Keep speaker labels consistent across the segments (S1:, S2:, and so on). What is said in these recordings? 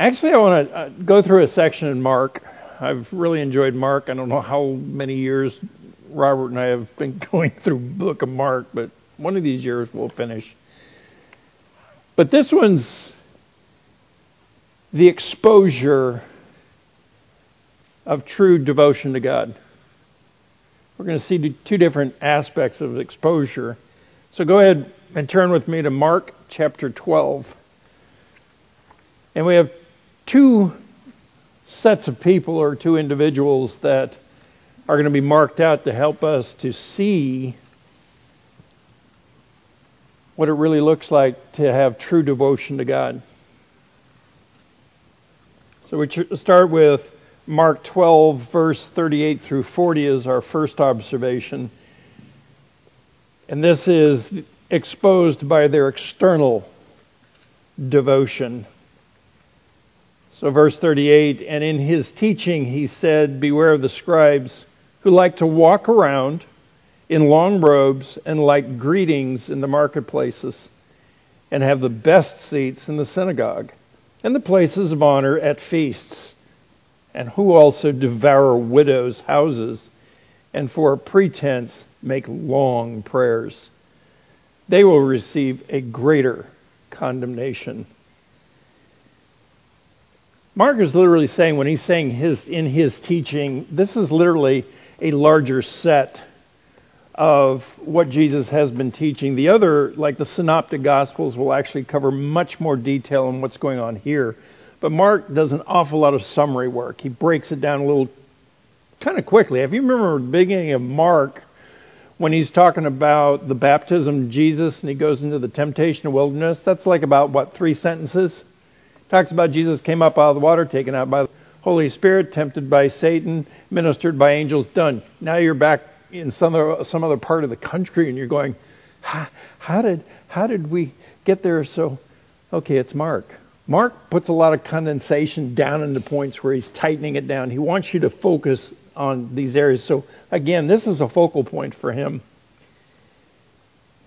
S1: Actually, I want to uh, go through a section in Mark. I've really enjoyed Mark. I don't know how many years Robert and I have been going through book of Mark, but one of these years we'll finish. But this one's the exposure of true devotion to God. We're going to see two different aspects of exposure. So go ahead and turn with me to Mark chapter 12. And we have two sets of people or two individuals that are going to be marked out to help us to see what it really looks like to have true devotion to God. So we start with Mark 12, verse 38 through 40 is our first observation. And this is exposed by their external devotion. So, verse 38 And in his teaching he said, Beware of the scribes who like to walk around in long robes and like greetings in the marketplaces and have the best seats in the synagogue and the places of honor at feasts, and who also devour widows' houses and for a pretense make long prayers. They will receive a greater condemnation. Mark is literally saying, when he's saying his, in his teaching, this is literally a larger set of what Jesus has been teaching. The other, like the Synoptic Gospels, will actually cover much more detail on what's going on here. But Mark does an awful lot of summary work. He breaks it down a little kind of quickly. If you remember the beginning of Mark, when he's talking about the baptism of Jesus and he goes into the temptation of wilderness, that's like about, what, three sentences? Talks about Jesus came up out of the water, taken out by the Holy Spirit, tempted by Satan, ministered by angels, done. Now you're back in some other, some other part of the country and you're going, how did, how did we get there so, okay, it's Mark. Mark puts a lot of condensation down into points where he's tightening it down. He wants you to focus on these areas. So again, this is a focal point for him.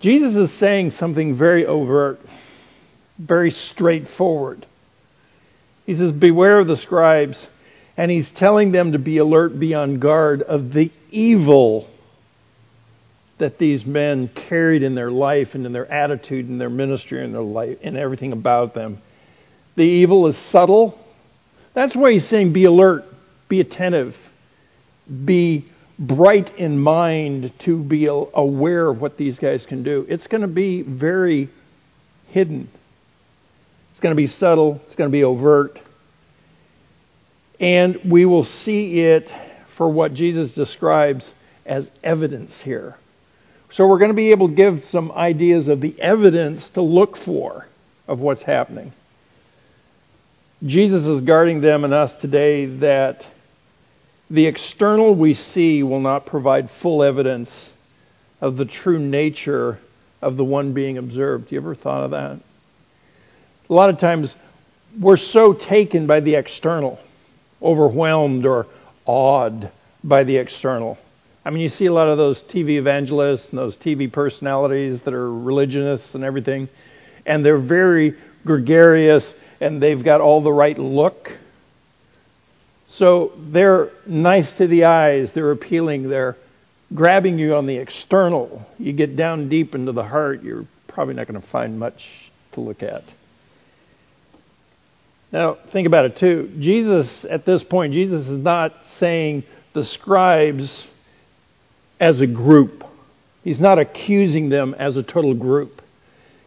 S1: Jesus is saying something very overt, very straightforward. He says, Beware of the scribes. And he's telling them to be alert, be on guard of the evil that these men carried in their life and in their attitude and their ministry and their life and everything about them. The evil is subtle. That's why he's saying be alert, be attentive, be bright in mind to be aware of what these guys can do. It's going to be very hidden. It's going to be subtle. It's going to be overt. And we will see it for what Jesus describes as evidence here. So we're going to be able to give some ideas of the evidence to look for of what's happening. Jesus is guarding them and us today that the external we see will not provide full evidence of the true nature of the one being observed. You ever thought of that? A lot of times we're so taken by the external, overwhelmed or awed by the external. I mean, you see a lot of those TV evangelists and those TV personalities that are religionists and everything, and they're very gregarious and they've got all the right look. So they're nice to the eyes, they're appealing, they're grabbing you on the external. You get down deep into the heart, you're probably not going to find much to look at. Now, think about it too. Jesus, at this point, Jesus is not saying the scribes as a group. He's not accusing them as a total group.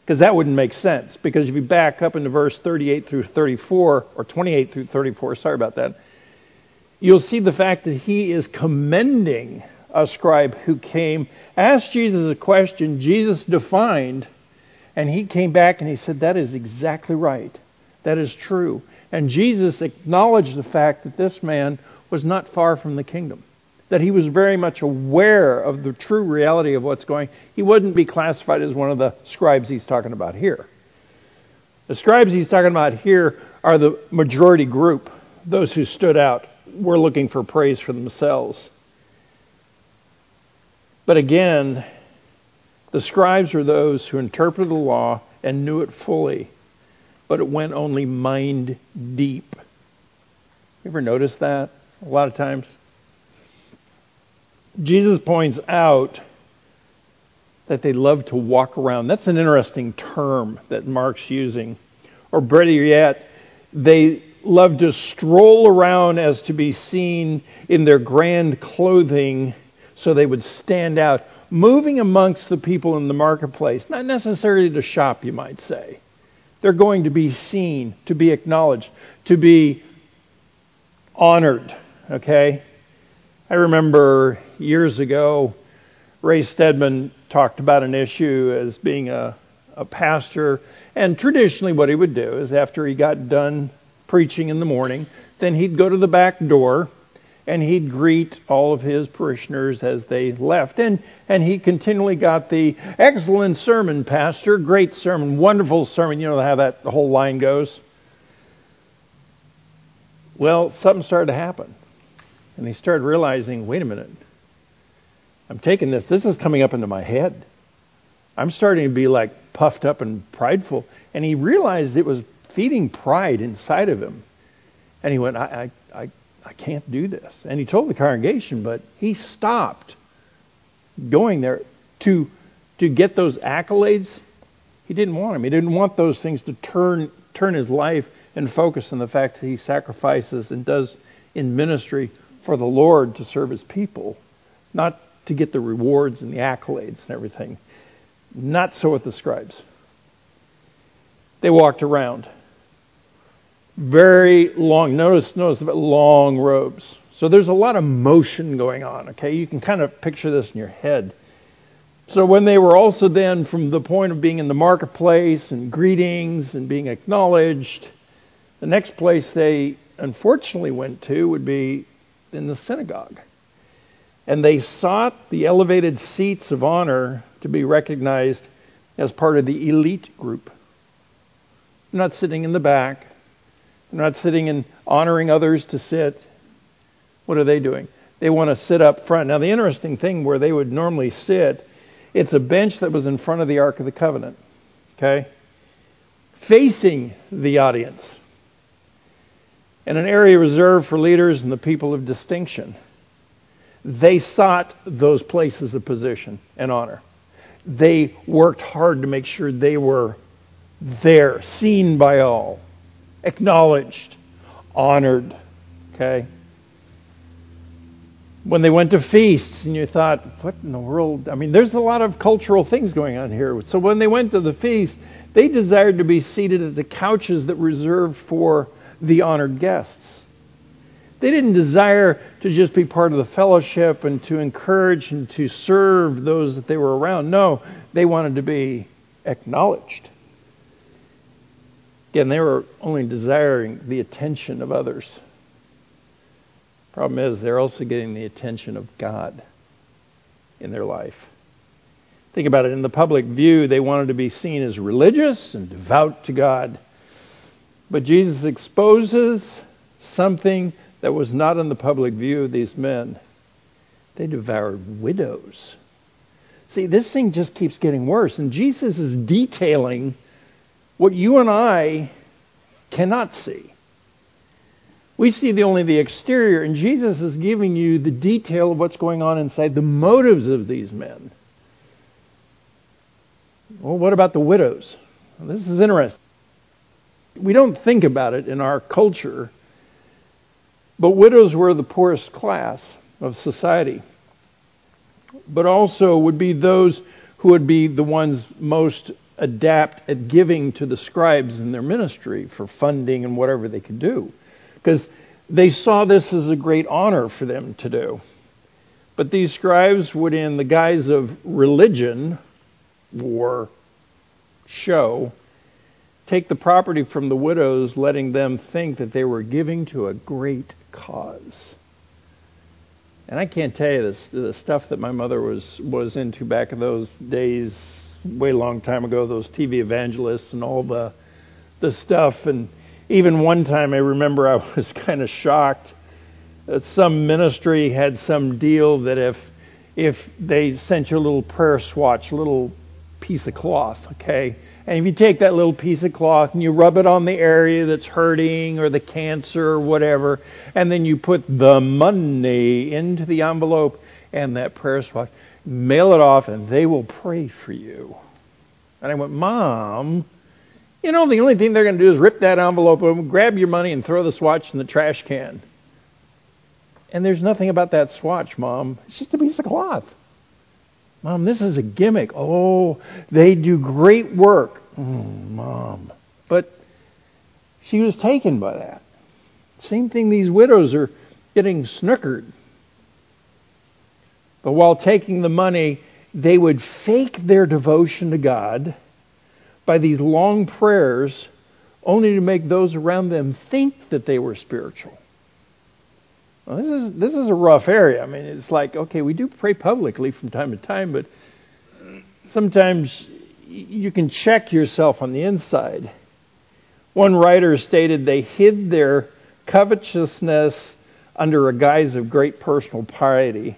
S1: Because that wouldn't make sense. Because if you back up into verse 38 through 34, or 28 through 34, sorry about that, you'll see the fact that he is commending a scribe who came, asked Jesus a question, Jesus defined, and he came back and he said, That is exactly right. That is true. And Jesus acknowledged the fact that this man was not far from the kingdom. That he was very much aware of the true reality of what's going. He wouldn't be classified as one of the scribes he's talking about here. The scribes he's talking about here are the majority group, those who stood out, were looking for praise for themselves. But again, the scribes were those who interpreted the law and knew it fully but it went only mind deep. You ever notice that? A lot of times. Jesus points out that they love to walk around. That's an interesting term that Mark's using. Or better yet, they love to stroll around as to be seen in their grand clothing so they would stand out, moving amongst the people in the marketplace, not necessarily to shop, you might say. They're going to be seen, to be acknowledged, to be honored, okay? I remember years ago, Ray Stedman talked about an issue as being a, a pastor, and traditionally what he would do is after he got done preaching in the morning, then he'd go to the back door and he'd greet all of his parishioners as they left. And, and he continually got the excellent sermon, Pastor, great sermon, wonderful sermon. You know how that whole line goes. Well, something started to happen. And he started realizing, wait a minute, I'm taking this, this is coming up into my head. I'm starting to be like puffed up and prideful. And he realized it was feeding pride inside of him. And he went, I, I, I, I can't do this. And he told the congregation, but he stopped going there to, to get those accolades. He didn't want them. He didn't want those things to turn, turn his life and focus on the fact that he sacrifices and does in ministry for the Lord to serve his people, not to get the rewards and the accolades and everything. Not so with the scribes. They walked around very long. Notice, notice about long robes. So there's a lot of motion going on. Okay, you can kind of picture this in your head. So when they were also then from the point of being in the marketplace and greetings and being acknowledged, the next place they unfortunately went to would be in the synagogue. And they sought the elevated seats of honor to be recognized as part of the elite group. not sitting in the back, they're not sitting and honoring others to sit. What are they doing? They want to sit up front. Now, the interesting thing where they would normally sit, it's a bench that was in front of the Ark of the Covenant, okay? Facing the audience. And an area reserved for leaders and the people of distinction. They sought those places of position and honor. They worked hard to make sure they were there, seen by all acknowledged, honored. Okay? When they went to feasts, and you thought, what in the world? I mean, there's a lot of cultural things going on here. So when they went to the feast, they desired to be seated at the couches that were reserved for the honored guests. They didn't desire to just be part of the fellowship and to encourage and to serve those that they were around. No, they wanted to be acknowledged. Again, they were only desiring the attention of others. Problem is, they're also getting the attention of God in their life. Think about it. In the public view, they wanted to be seen as religious and devout to God. But Jesus exposes something that was not in the public view of these men. They devoured widows. See, this thing just keeps getting worse. And Jesus is detailing what you and I cannot see. We see the, only the exterior, and Jesus is giving you the detail of what's going on inside, the motives of these men. Well, what about the widows? Well, this is interesting. We don't think about it in our culture, but widows were the poorest class of society, but also would be those who would be the ones most adapt at giving to the scribes in their ministry for funding and whatever they could do. Because they saw this as a great honor for them to do. But these scribes would, in the guise of religion or show, take the property from the widows, letting them think that they were giving to a great cause. And I can't tell you this, the stuff that my mother was, was into back in those days way long time ago, those TV evangelists and all the the stuff. And even one time, I remember I was kind of shocked that some ministry had some deal that if if they sent you a little prayer swatch, little piece of cloth, okay, And if you take that little piece of cloth and you rub it on the area that's hurting or the cancer or whatever, and then you put the money into the envelope and that prayer swatch, mail it off and they will pray for you. And I went, Mom, you know, the only thing they're going to do is rip that envelope and grab your money and throw the swatch in the trash can. And there's nothing about that swatch, Mom. It's just a piece of cloth. Mom, this is a gimmick. Oh, they do great work. Mm, Mom. But she was taken by that. Same thing, these widows are getting snookered. But while taking the money, they would fake their devotion to God by these long prayers only to make those around them think that they were spiritual. Well, this is this is a rough area. I mean, it's like okay, we do pray publicly from time to time, but sometimes you can check yourself on the inside. One writer stated they hid their covetousness under a guise of great personal piety.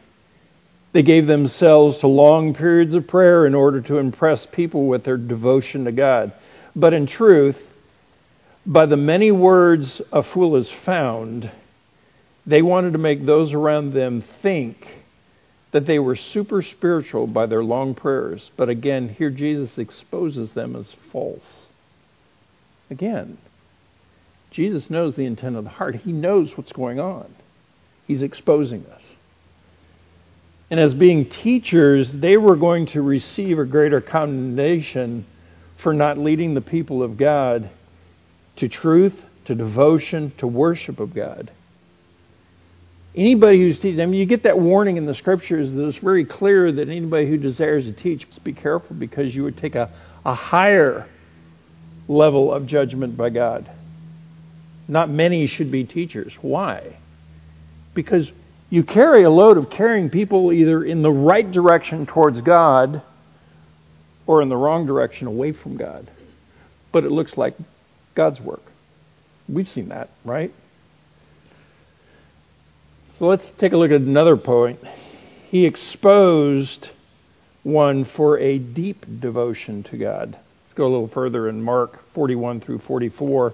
S1: They gave themselves to long periods of prayer in order to impress people with their devotion to God. But in truth, by the many words a fool is found, they wanted to make those around them think that they were super spiritual by their long prayers. But again, here Jesus exposes them as false. Again, Jesus knows the intent of the heart. He knows what's going on. He's exposing us. And as being teachers, they were going to receive a greater condemnation for not leading the people of God to truth, to devotion, to worship of God. Anybody who's teaching, I mean, you get that warning in the scriptures that it's very clear that anybody who desires to teach must be careful because you would take a, a higher level of judgment by God. Not many should be teachers. Why? Because you carry a load of carrying people either in the right direction towards God or in the wrong direction away from God. But it looks like God's work. We've seen that, right? So let's take a look at another point. He exposed one for a deep devotion to God. Let's go a little further in Mark 41 through 44.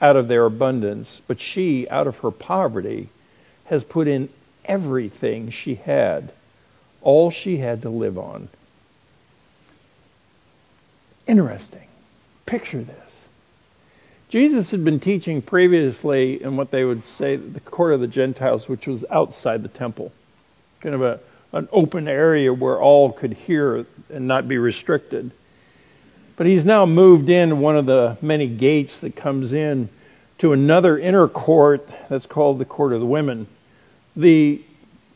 S1: out of their abundance, but she, out of her poverty, has put in everything she had, all she had to live on. Interesting. Picture this. Jesus had been teaching previously in what they would say the court of the Gentiles, which was outside the temple, kind of a, an open area where all could hear and not be restricted. But he's now moved in one of the many gates that comes in to another inner court that's called the court of the women. The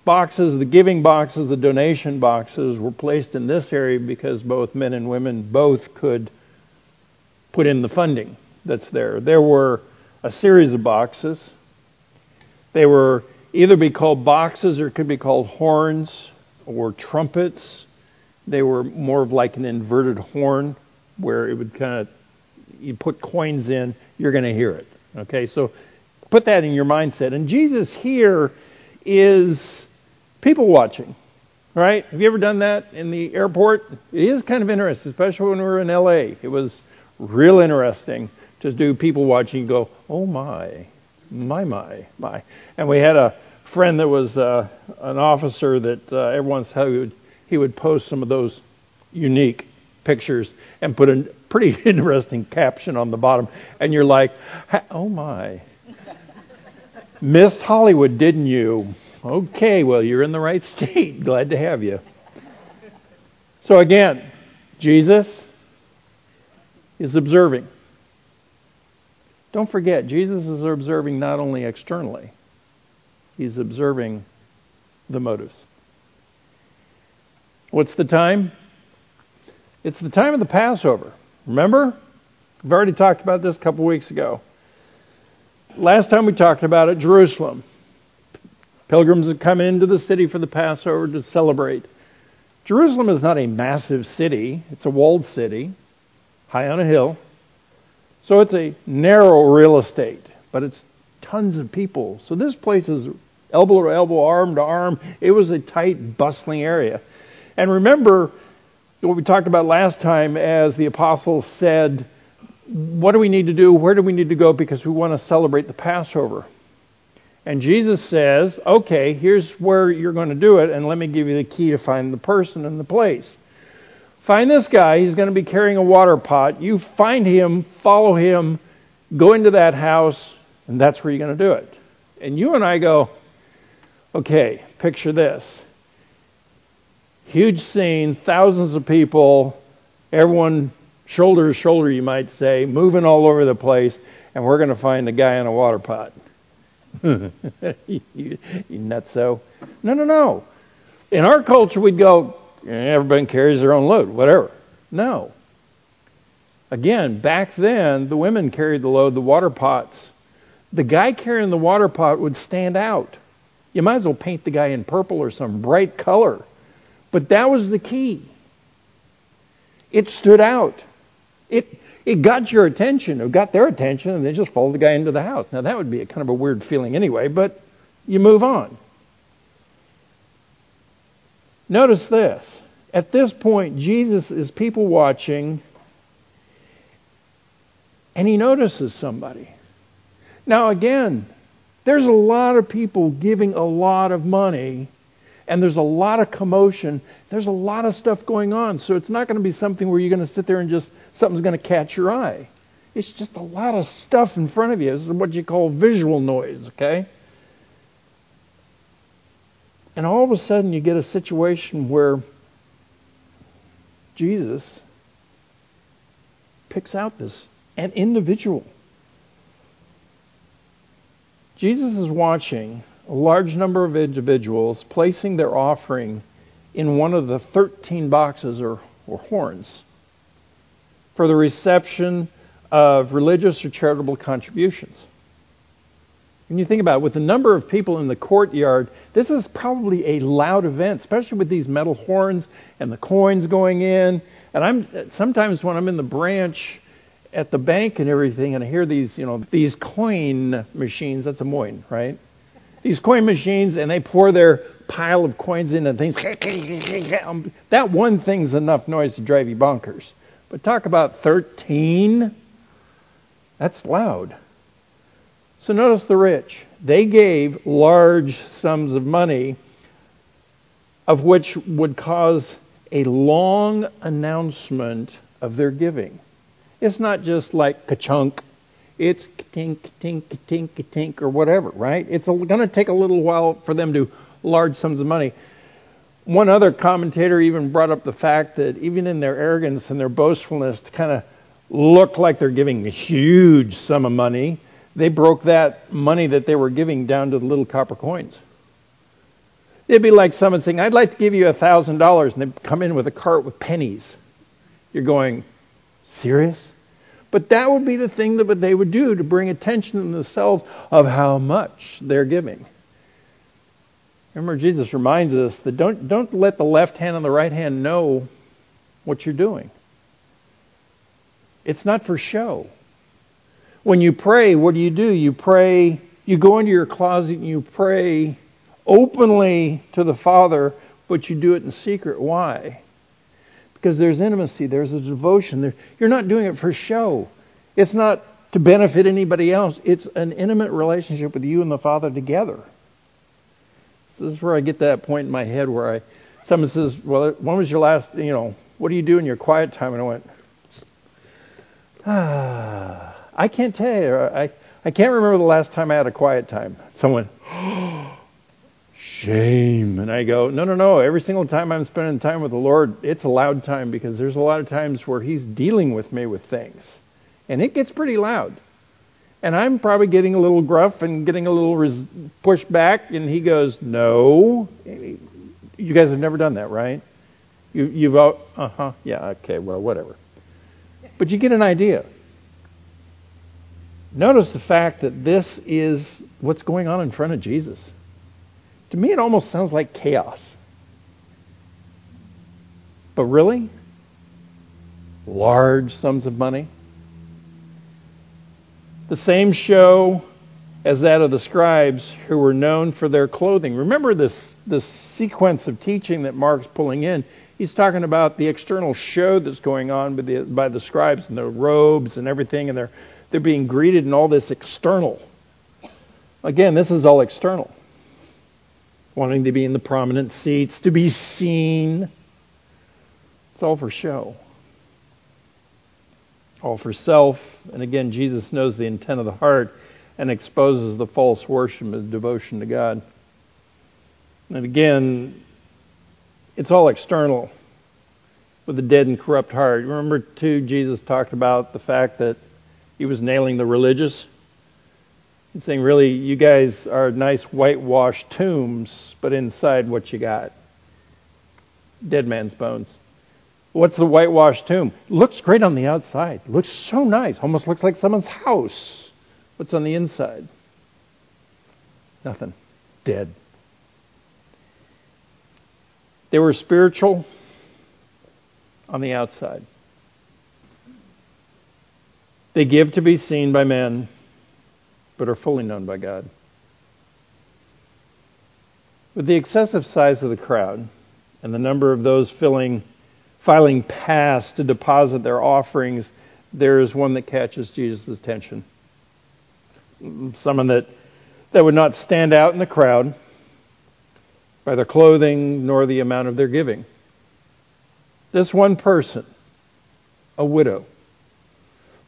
S1: boxes, the giving boxes, the donation boxes were placed in this area because both men and women both could put in the funding that's there. There were a series of boxes. They were either be called boxes or could be called horns or trumpets. They were more of like an inverted horn where it would kind of, you put coins in, you're going to hear it. Okay, so put that in your mindset. And Jesus here is people watching, right? Have you ever done that in the airport? It is kind of interesting, especially when we were in LA. It was real interesting to do people watching go, oh my, my, my, my. And we had a friend that was uh, an officer that uh, every once in a while he would, he would post some of those unique pictures and put a pretty interesting caption on the bottom. And you're like, oh my. Missed Hollywood, didn't you? Okay, well, you're in the right state. Glad to have you. So again, Jesus is observing. Don't forget, Jesus is observing not only externally, he's observing the motives. What's the time? It's the time of the Passover. Remember? We've already talked about this a couple weeks ago. Last time we talked about it, Jerusalem. Pilgrims have come into the city for the Passover to celebrate. Jerusalem is not a massive city, it's a walled city, high on a hill. So it's a narrow real estate, but it's tons of people. So this place is elbow to elbow, arm to arm. It was a tight, bustling area. And remember what we talked about last time as the apostles said, What do we need to do? Where do we need to go? Because we want to celebrate the Passover. And Jesus says, Okay, here's where you're going to do it, and let me give you the key to find the person and the place. Find this guy. He's going to be carrying a water pot. You find him, follow him, go into that house, and that's where you're going to do it. And you and I go, okay, picture this. Huge scene, thousands of people, everyone shoulder to shoulder, you might say, moving all over the place, and we're going to find the guy in a water pot. you, you nutso. No, no, no. In our culture, we'd go, eh, everybody carries their own load, whatever. No. Again, back then, the women carried the load, the water pots. The guy carrying the water pot would stand out. You might as well paint the guy in purple or some bright color. But that was the key. It stood out. It, it got your attention, it got their attention, and they just followed the guy into the house. Now, that would be a kind of a weird feeling anyway, but you move on. Notice this. At this point, Jesus is people watching, and he notices somebody. Now, again, there's a lot of people giving a lot of money, and there's a lot of commotion. There's a lot of stuff going on. So it's not going to be something where you're going to sit there and just something's going to catch your eye. It's just a lot of stuff in front of you. This is what you call visual noise, okay? And all of a sudden, you get a situation where Jesus picks out this an individual. Jesus is watching a large number of individuals placing their offering in one of the 13 boxes or, or horns for the reception of religious or charitable contributions. When you think about it, with the number of people in the courtyard, this is probably a loud event, especially with these metal horns and the coins going in. And I'm sometimes when I'm in the branch at the bank and everything, and I hear these, you know, these coin machines. That's a moin, right? These coin machines, and they pour their pile of coins in and things. That one thing's enough noise to drive you bonkers. But talk about 13. That's loud. So notice the rich. They gave large sums of money, of which would cause a long announcement of their giving. It's not just like ka-chunk. It's tink, tink, tink, tink, or whatever, right? It's going to take a little while for them to large sums of money. One other commentator even brought up the fact that even in their arrogance and their boastfulness to kind of look like they're giving a huge sum of money, they broke that money that they were giving down to the little copper coins. It'd be like someone saying, I'd like to give you a thousand dollars, and they come in with a cart with pennies. You're going, serious? But that would be the thing that they would do to bring attention to themselves of how much they're giving. Remember, Jesus reminds us that don't, don't let the left hand and the right hand know what you're doing. It's not for show. When you pray, what do you do? You pray, you go into your closet and you pray openly to the Father, but you do it in secret. Why? Because there's intimacy, there's a devotion. There, you're not doing it for show. It's not to benefit anybody else. It's an intimate relationship with you and the Father together. This is where I get that point in my head where I, someone says, "Well, when was your last? You know, what do you do in your quiet time?" And I went, "Ah." I can't tell you. I, I can't remember the last time I had a quiet time. Someone, shame. And I go, no, no, no. Every single time I'm spending time with the Lord, it's a loud time because there's a lot of times where He's dealing with me with things. And it gets pretty loud. And I'm probably getting a little gruff and getting a little res- pushed back. And He goes, no. You guys have never done that, right? You, you've, uh huh, yeah, okay, well, whatever. But you get an idea. Notice the fact that this is what's going on in front of Jesus. To me, it almost sounds like chaos. But really? Large sums of money? The same show as that of the scribes who were known for their clothing. Remember this, this sequence of teaching that Mark's pulling in. He's talking about the external show that's going on by the, by the scribes and their robes and everything, and they're, they're being greeted in all this external. Again, this is all external. Wanting to be in the prominent seats, to be seen. It's all for show. All for self. And again, Jesus knows the intent of the heart and exposes the false worship and devotion to God. And again, it's all external with a dead and corrupt heart. Remember, too, Jesus talked about the fact that he was nailing the religious and saying, really, you guys are nice whitewashed tombs, but inside what you got? Dead man's bones. What's the whitewashed tomb? Looks great on the outside. Looks so nice. Almost looks like someone's house. What's on the inside? Nothing. Dead. They were spiritual on the outside. They give to be seen by men, but are fully known by God. With the excessive size of the crowd and the number of those filling, filing past to deposit their offerings, there is one that catches Jesus' attention someone that, that would not stand out in the crowd by their clothing nor the amount of their giving. This one person, a widow,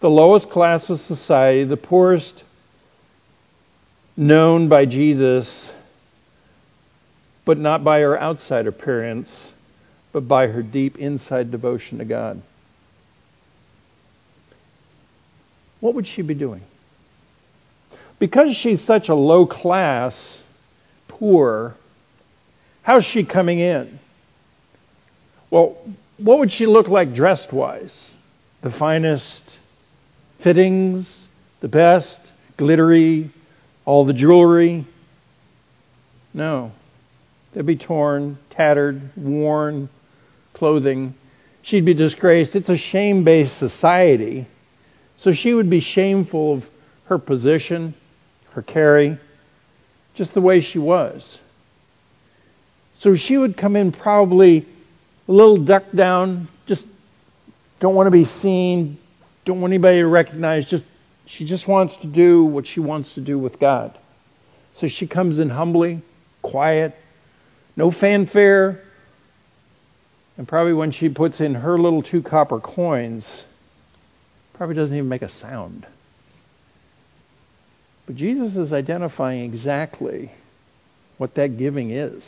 S1: the lowest class of society, the poorest known by Jesus, but not by her outside appearance, but by her deep inside devotion to God. What would she be doing? because she's such a low class, poor, how's she coming in? Well, what would she look like dressed wise? The finest fittings, the best, glittery, all the jewelry? No. They'd be torn, tattered, worn clothing. She'd be disgraced. It's a shame based society. So she would be shameful of her position, her carry, just the way she was. So she would come in probably a little ducked down, just don't want to be seen, don't want anybody to recognize, just she just wants to do what she wants to do with God. So she comes in humbly, quiet, no fanfare, and probably when she puts in her little two copper coins, probably doesn't even make a sound. But Jesus is identifying exactly what that giving is.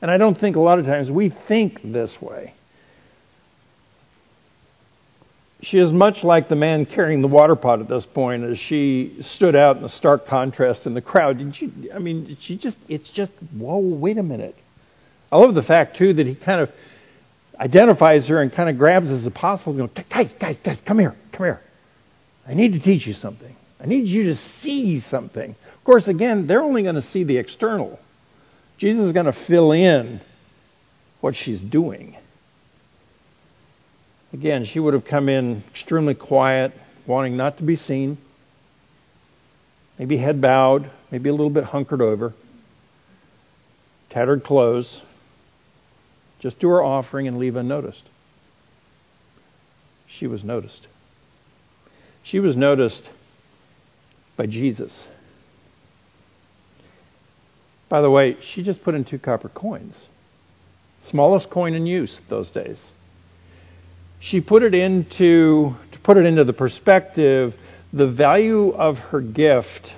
S1: And I don't think a lot of times we think this way. She is much like the man carrying the water pot at this point as she stood out in a stark contrast in the crowd. Did you, I mean, she just, it's just, whoa, wait a minute. I love the fact, too, that he kind of identifies her and kind of grabs his apostles and goes, guys, guys, guys, come here, come here. I need to teach you something. I need you to see something. Of course, again, they're only going to see the external. Jesus is going to fill in what she's doing. Again, she would have come in extremely quiet, wanting not to be seen, maybe head bowed, maybe a little bit hunkered over, tattered clothes. Just do her offering and leave unnoticed. She was noticed. She was noticed by Jesus. By the way, she just put in two copper coins. Smallest coin in use those days. She put it into, to put it into the perspective, the value of her gift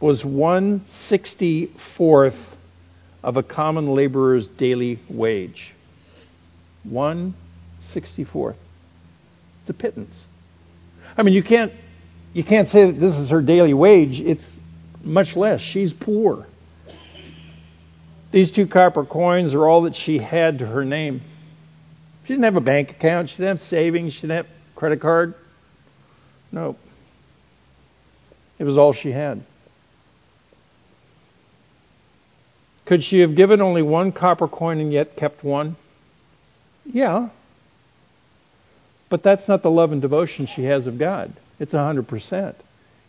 S1: was one sixty fourth of a common laborer's daily wage. One sixty fourth. It's a pittance. I mean, you can't you can't say that this is her daily wage. It's much less. She's poor. These two copper coins are all that she had to her name. She didn't have a bank account. She didn't have savings. She didn't have credit card. No. It was all she had. Could she have given only one copper coin and yet kept one? Yeah. But that's not the love and devotion she has of God. It's 100%.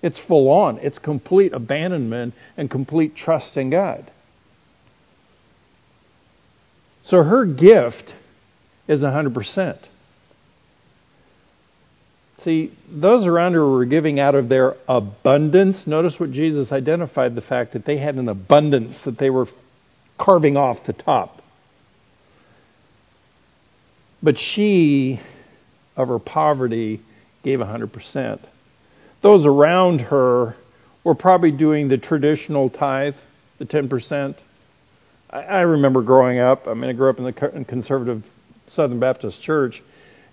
S1: It's full on. It's complete abandonment and complete trust in God. So her gift is 100%. See, those around her were giving out of their abundance. Notice what Jesus identified the fact that they had an abundance that they were carving off the top. But she, of her poverty, gave 100%. Those around her were probably doing the traditional tithe, the 10%. I, remember growing up, I mean, I grew up in the conservative Southern Baptist church,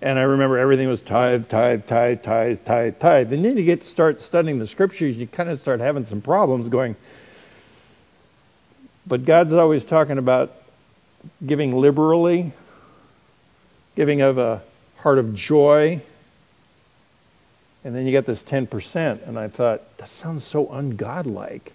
S1: and I remember everything was tithe, tithe, tithe, tithe, tithe, tithe. And then you get to start studying the scriptures, you kind of start having some problems going, but God's always talking about giving liberally, giving of a heart of joy. And then you get this 10%. And I thought, that sounds so ungodlike.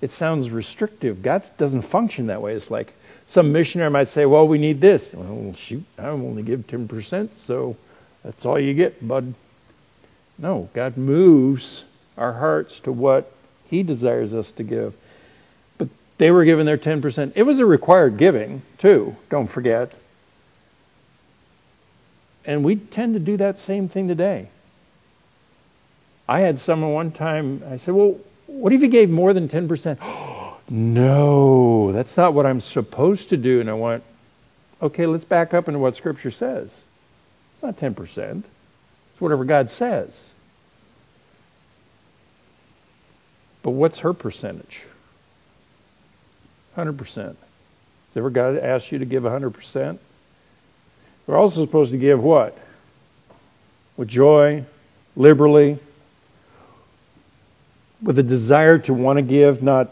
S1: It sounds restrictive. God doesn't function that way. It's like some missionary might say, well, we need this. Well, shoot, I only give 10%, so that's all you get, bud. No, God moves our hearts to what He desires us to give. But they were given their 10%. It was a required giving, too, don't forget. And we tend to do that same thing today. I had someone one time, I said, Well, what if you gave more than 10%? no, that's not what I'm supposed to do. And I went, Okay, let's back up into what Scripture says. It's not 10%, it's whatever God says. But what's her percentage? 100%. Has ever God asked you to give 100%? We're also supposed to give what? With joy, liberally, with a desire to want to give, not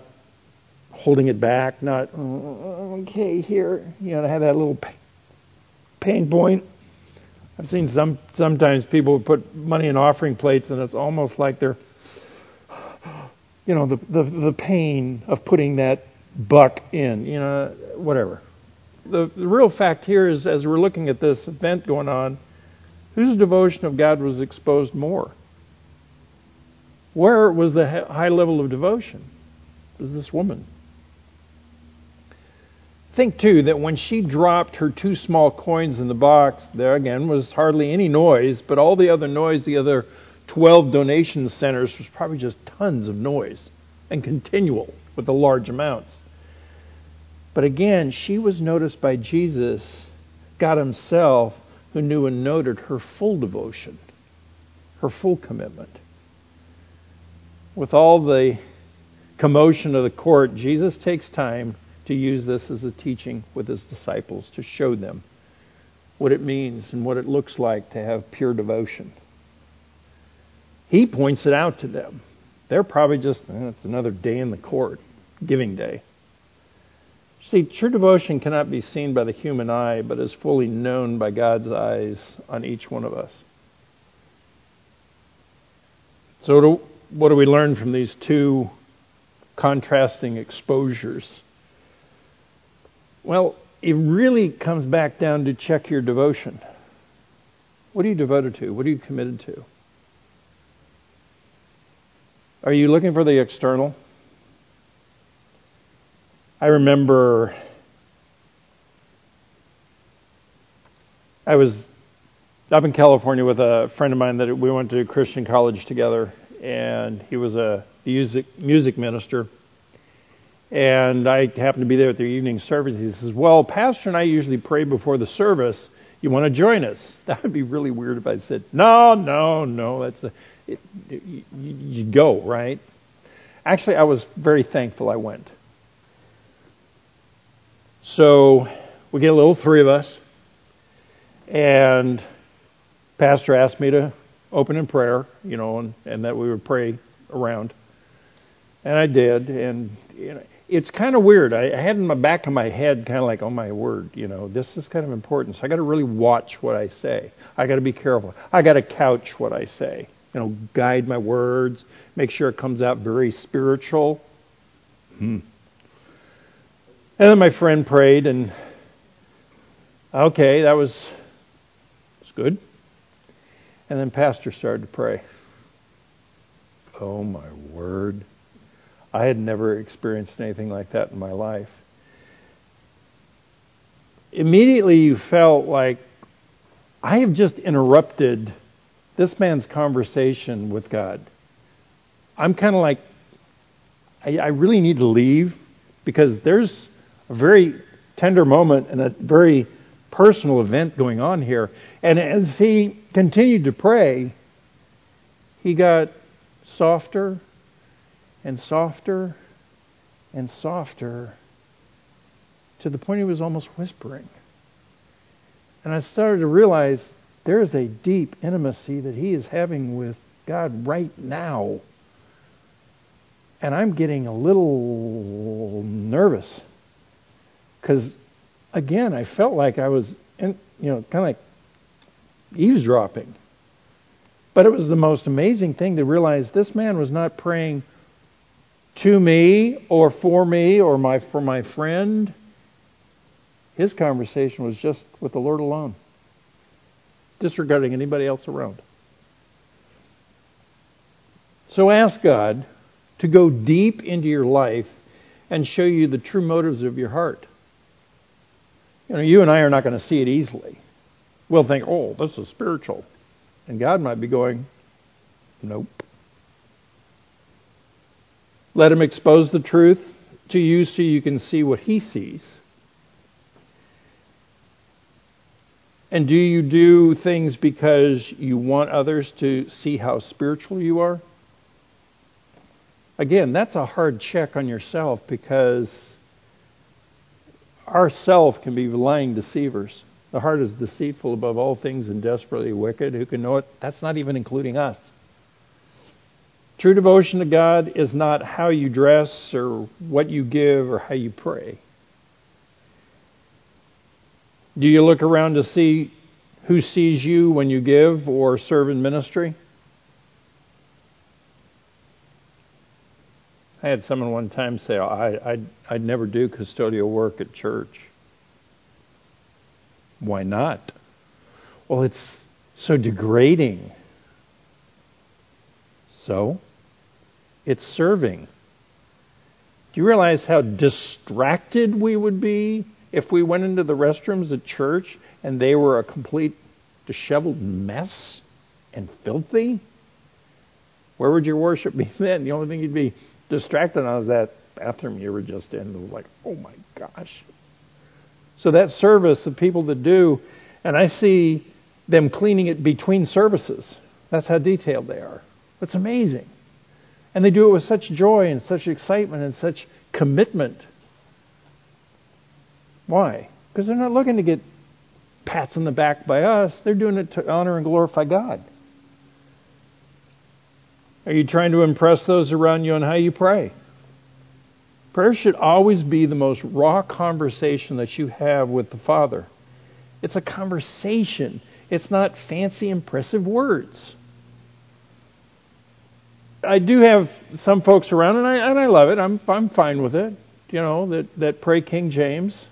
S1: holding it back, not, oh, okay, here, you know, to have that little pain point. I've seen some sometimes people put money in offering plates, and it's almost like they're, you know, the the, the pain of putting that buck in, you know, whatever. The, the real fact here is, as we're looking at this event going on, whose devotion of God was exposed more? Where was the high level of devotion? Was this woman. Think too that when she dropped her two small coins in the box, there again was hardly any noise, but all the other noise, the other 12 donation centers, was probably just tons of noise and continual with the large amounts. But again, she was noticed by Jesus, God Himself, who knew and noted her full devotion, her full commitment. With all the commotion of the court, Jesus takes time to use this as a teaching with His disciples to show them what it means and what it looks like to have pure devotion. He points it out to them. They're probably just, eh, it's another day in the court, giving day. See, true devotion cannot be seen by the human eye, but is fully known by God's eyes on each one of us. So, what do we learn from these two contrasting exposures? Well, it really comes back down to check your devotion. What are you devoted to? What are you committed to? Are you looking for the external? I remember I was up in California with a friend of mine that we went to Christian college together, and he was a music music minister. And I happened to be there at their evening service. He says, "Well, Pastor and I usually pray before the service. You want to join us?" That would be really weird if I said, "No, no, no. That's a, it, you, you go right." Actually, I was very thankful I went so we get a little three of us, and Pastor asked me to open in prayer, you know, and, and that we would pray around. And I did, and you know, it's kind of weird. I, I had in the back of my head, kind of like, oh my word, you know, this is kind of important. So I got to really watch what I say. I got to be careful. I got to couch what I say. You know, guide my words, make sure it comes out very spiritual. Hmm. And then my friend prayed, and okay, that was, was good. And then Pastor started to pray. Oh my word. I had never experienced anything like that in my life. Immediately you felt like I have just interrupted this man's conversation with God. I'm kind of like, I, I, really need to leave because there's a very tender moment and a very personal event going on here. And as he continued to pray, he got softer and softer and softer to the point he was almost whispering. And I started to realize there is a deep intimacy that he is having with God right now. And I'm getting a little nervous because, again, I felt like I was, in, you know, kind of like eavesdropping. But it was the most amazing thing to realize this man was not praying to me or for me or my for my friend. His conversation was just with the Lord alone, disregarding anybody else around. So ask God to go deep into your life and show you the true motives of your heart. You know, you and I are not going to see it easily. We'll think, oh, this is spiritual. And God might be going, nope. Let him expose the truth to you so you can see what he sees. And do you do things because you want others to see how spiritual you are? Again, that's a hard check on yourself because our self can be lying deceivers. The heart is deceitful above all things and desperately wicked. Who can know it? That's not even including us. True devotion to God is not how you dress or what you give or how you pray. Do you look around to see who sees you when you give or serve in ministry? I had someone one time say, I, I'd, I'd never do custodial work at church. Why not? Well, it's so degrading. So? It's serving. Do you realize how distracted we would be if we went into the restrooms at church and they were a complete disheveled mess and filthy? Where would your worship be then? The only thing you'd be distracted on is that bathroom you were just in. It was like, oh my gosh. So that service the people that do, and I see them cleaning it between services. That's how detailed they are. It's amazing. And they do it with such joy and such excitement and such commitment. Why? Because they're not looking to get pats on the back by us, they're doing it to honor and glorify God. Are you trying to impress those around you on how you pray? Prayer should always be the most raw conversation that you have with the Father. It's a conversation. It's not fancy, impressive words. I do have some folks around, and I and I love it. I'm I'm fine with it. You know that that pray King James.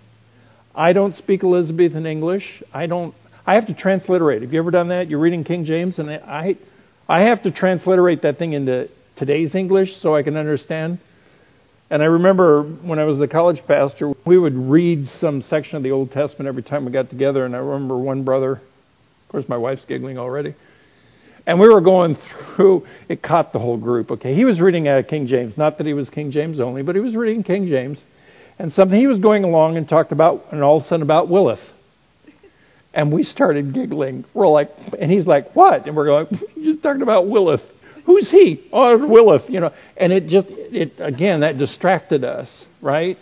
S1: I don't speak Elizabethan English. I don't. I have to transliterate. Have you ever done that? You're reading King James, and I I have to transliterate that thing into today's English so I can understand. And I remember when I was the college pastor, we would read some section of the Old Testament every time we got together. And I remember one brother, of course, my wife's giggling already. And we were going through, it caught the whole group. Okay, he was reading out of King James. Not that he was King James only, but he was reading King James. And something he was going along and talked about, and all of a sudden about Willith. And we started giggling. We're like, and he's like, what? And we're going, just talked about Willith. Who's he? Oh, Willith, you know. And it just, it again, that distracted us, right?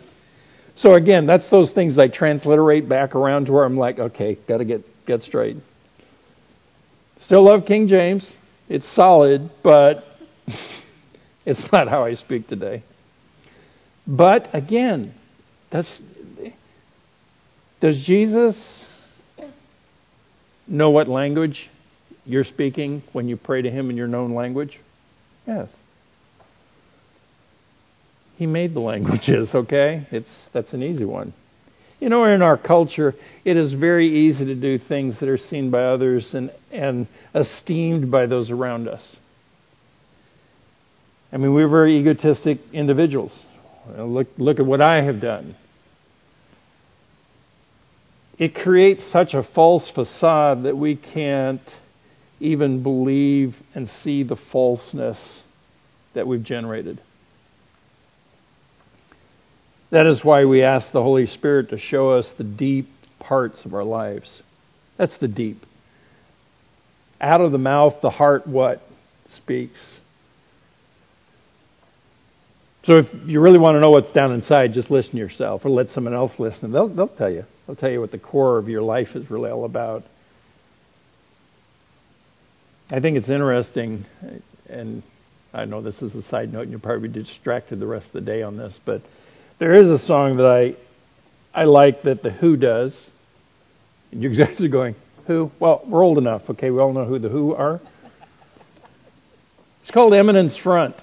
S1: So again, that's those things I transliterate back around to where I'm like, okay, got to get get straight. Still love King James. It's solid, but it's not how I speak today. But again, that's does Jesus know what language you're speaking when you pray to him in your known language? Yes. He made the languages, okay? It's that's an easy one. You know, in our culture, it is very easy to do things that are seen by others and, and esteemed by those around us. I mean, we're very egotistic individuals. Look, look at what I have done. It creates such a false facade that we can't even believe and see the falseness that we've generated. That is why we ask the Holy Spirit to show us the deep parts of our lives. That's the deep. Out of the mouth, the heart what? Speaks. So if you really want to know what's down inside, just listen to yourself or let someone else listen. They'll, they'll tell you. They'll tell you what the core of your life is really all about. I think it's interesting, and I know this is a side note, and you'll probably be distracted the rest of the day on this, but there is a song that I I like that the Who does. And you guys are going, Who? Well, we're old enough, okay? We all know who the Who are. It's called Eminence Front,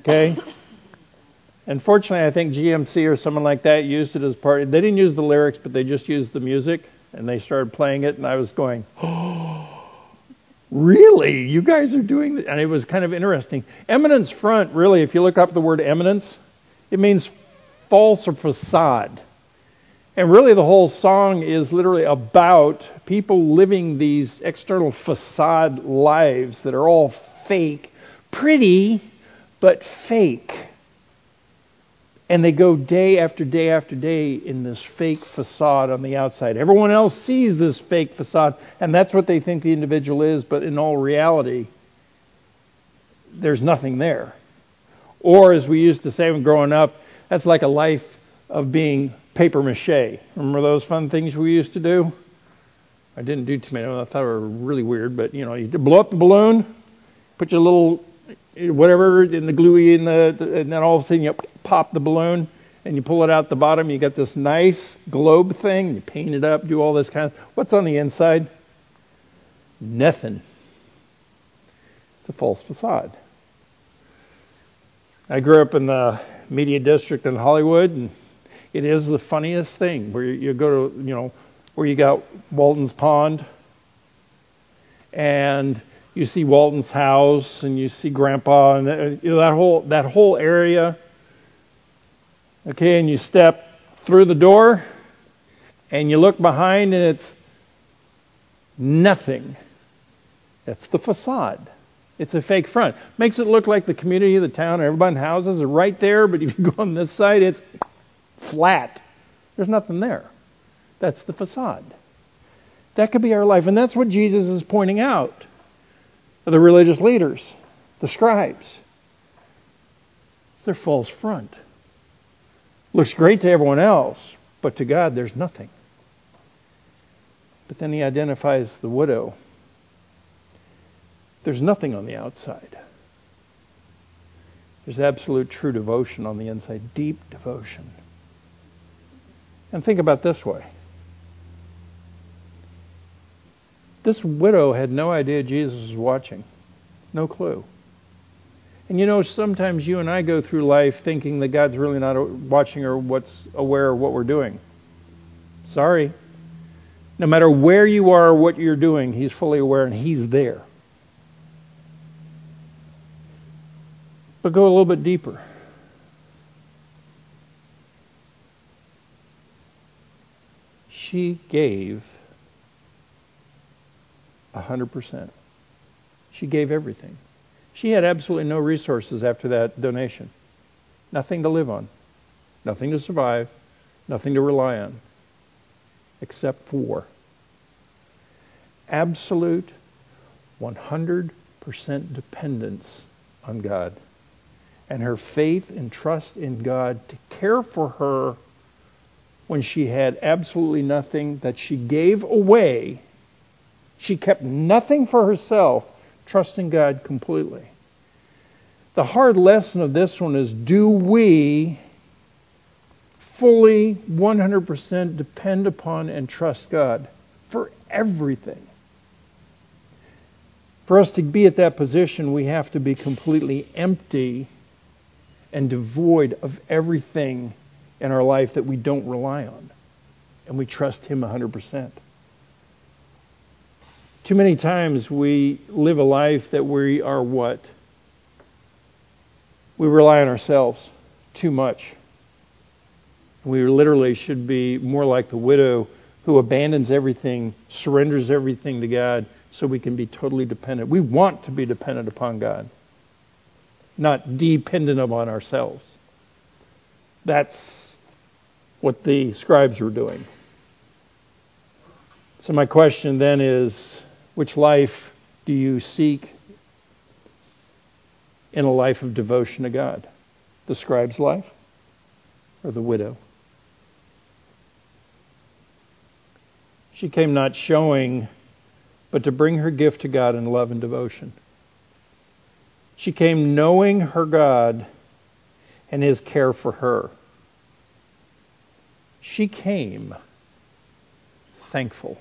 S1: okay? Unfortunately, I think GMC or someone like that used it as part. They didn't use the lyrics, but they just used the music, and they started playing it, and I was going, "Oh, really? You guys are doing?" That? And it was kind of interesting. Eminence front, really, if you look up the word eminence, it means false facade. And really, the whole song is literally about people living these external facade lives that are all fake, pretty, but fake. And they go day after day after day in this fake facade on the outside. Everyone else sees this fake facade, and that's what they think the individual is, but in all reality, there's nothing there. Or, as we used to say when growing up, that's like a life of being paper mache. Remember those fun things we used to do? I didn't do too many. I thought they were really weird, but you know, you blow up the balloon, put your little whatever in the gluey in the, and then all of a sudden you pop the balloon and you pull it out the bottom. You got this nice globe thing. You paint it up, do all this kind of. What's on the inside? Nothing. It's a false facade. I grew up in the media district in Hollywood, and it is the funniest thing where you go to, you know, where you got Walton's Pond, and you see Walton's house and you see Grandpa and uh, you know, that whole that whole area. Okay, and you step through the door and you look behind and it's nothing. That's the facade. It's a fake front. Makes it look like the community of the town, everybody in houses are right there, but if you go on this side, it's flat. There's nothing there. That's the facade. That could be our life. And that's what Jesus is pointing out the religious leaders, the scribes. It's their false front. Looks great to everyone else, but to God there's nothing. But then he identifies the widow. There's nothing on the outside. There's absolute true devotion on the inside, deep devotion. And think about this way This widow had no idea Jesus was watching. No clue. And you know, sometimes you and I go through life thinking that God's really not watching or what's aware of what we're doing. Sorry. No matter where you are or what you're doing, He's fully aware and He's there. But go a little bit deeper. She gave 100%. She gave everything. She had absolutely no resources after that donation. Nothing to live on, nothing to survive, nothing to rely on, except for absolute 100% dependence on God. And her faith and trust in God to care for her when she had absolutely nothing that she gave away she kept nothing for herself, trusting God completely. The hard lesson of this one is do we fully 100% depend upon and trust God for everything. For us to be at that position, we have to be completely empty and devoid of everything in our life that we don't rely on. And we trust Him 100%. Too many times we live a life that we are what? We rely on ourselves too much. We literally should be more like the widow who abandons everything, surrenders everything to God so we can be totally dependent. We want to be dependent upon God, not dependent upon ourselves. That's what the scribes were doing. So, my question then is which life do you seek in a life of devotion to God? The scribe's life or the widow? She came not showing, but to bring her gift to God in love and devotion. She came knowing her God and his care for her. She came thankful.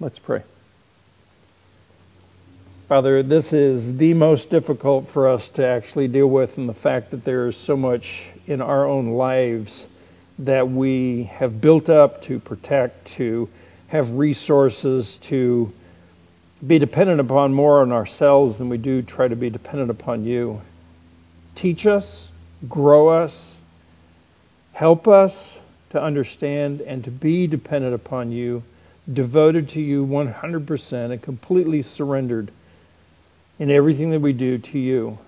S1: Let's pray. Father, this is the most difficult for us to actually deal with, and the fact that there is so much in our own lives that we have built up to protect, to have resources, to be dependent upon more on ourselves than we do try to be dependent upon you. Teach us, grow us, help us to understand and to be dependent upon you, devoted to you 100% and completely surrendered in everything that we do to you.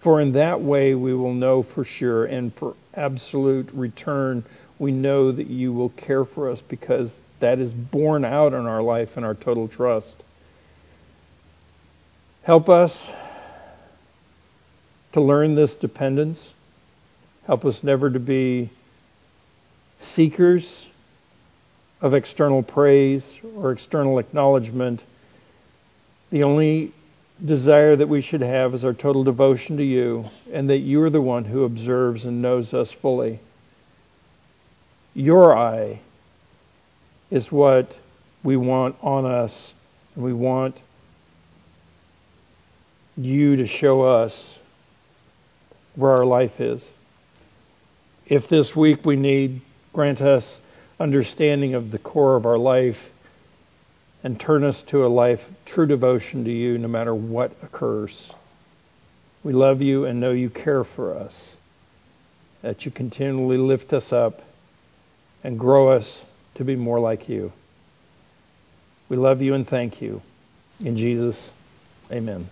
S1: For in that way we will know for sure and for absolute return, we know that you will care for us because that is borne out in our life and our total trust. Help us to learn this dependence. Help us never to be seekers of external praise or external acknowledgement. The only desire that we should have is our total devotion to you, and that you are the one who observes and knows us fully. Your eye is what we want on us, and we want you to show us where our life is. If this week we need, grant us understanding of the core of our life and turn us to a life true devotion to you no matter what occurs. We love you and know you care for us, that you continually lift us up and grow us to be more like you. We love you and thank you. In Jesus, amen.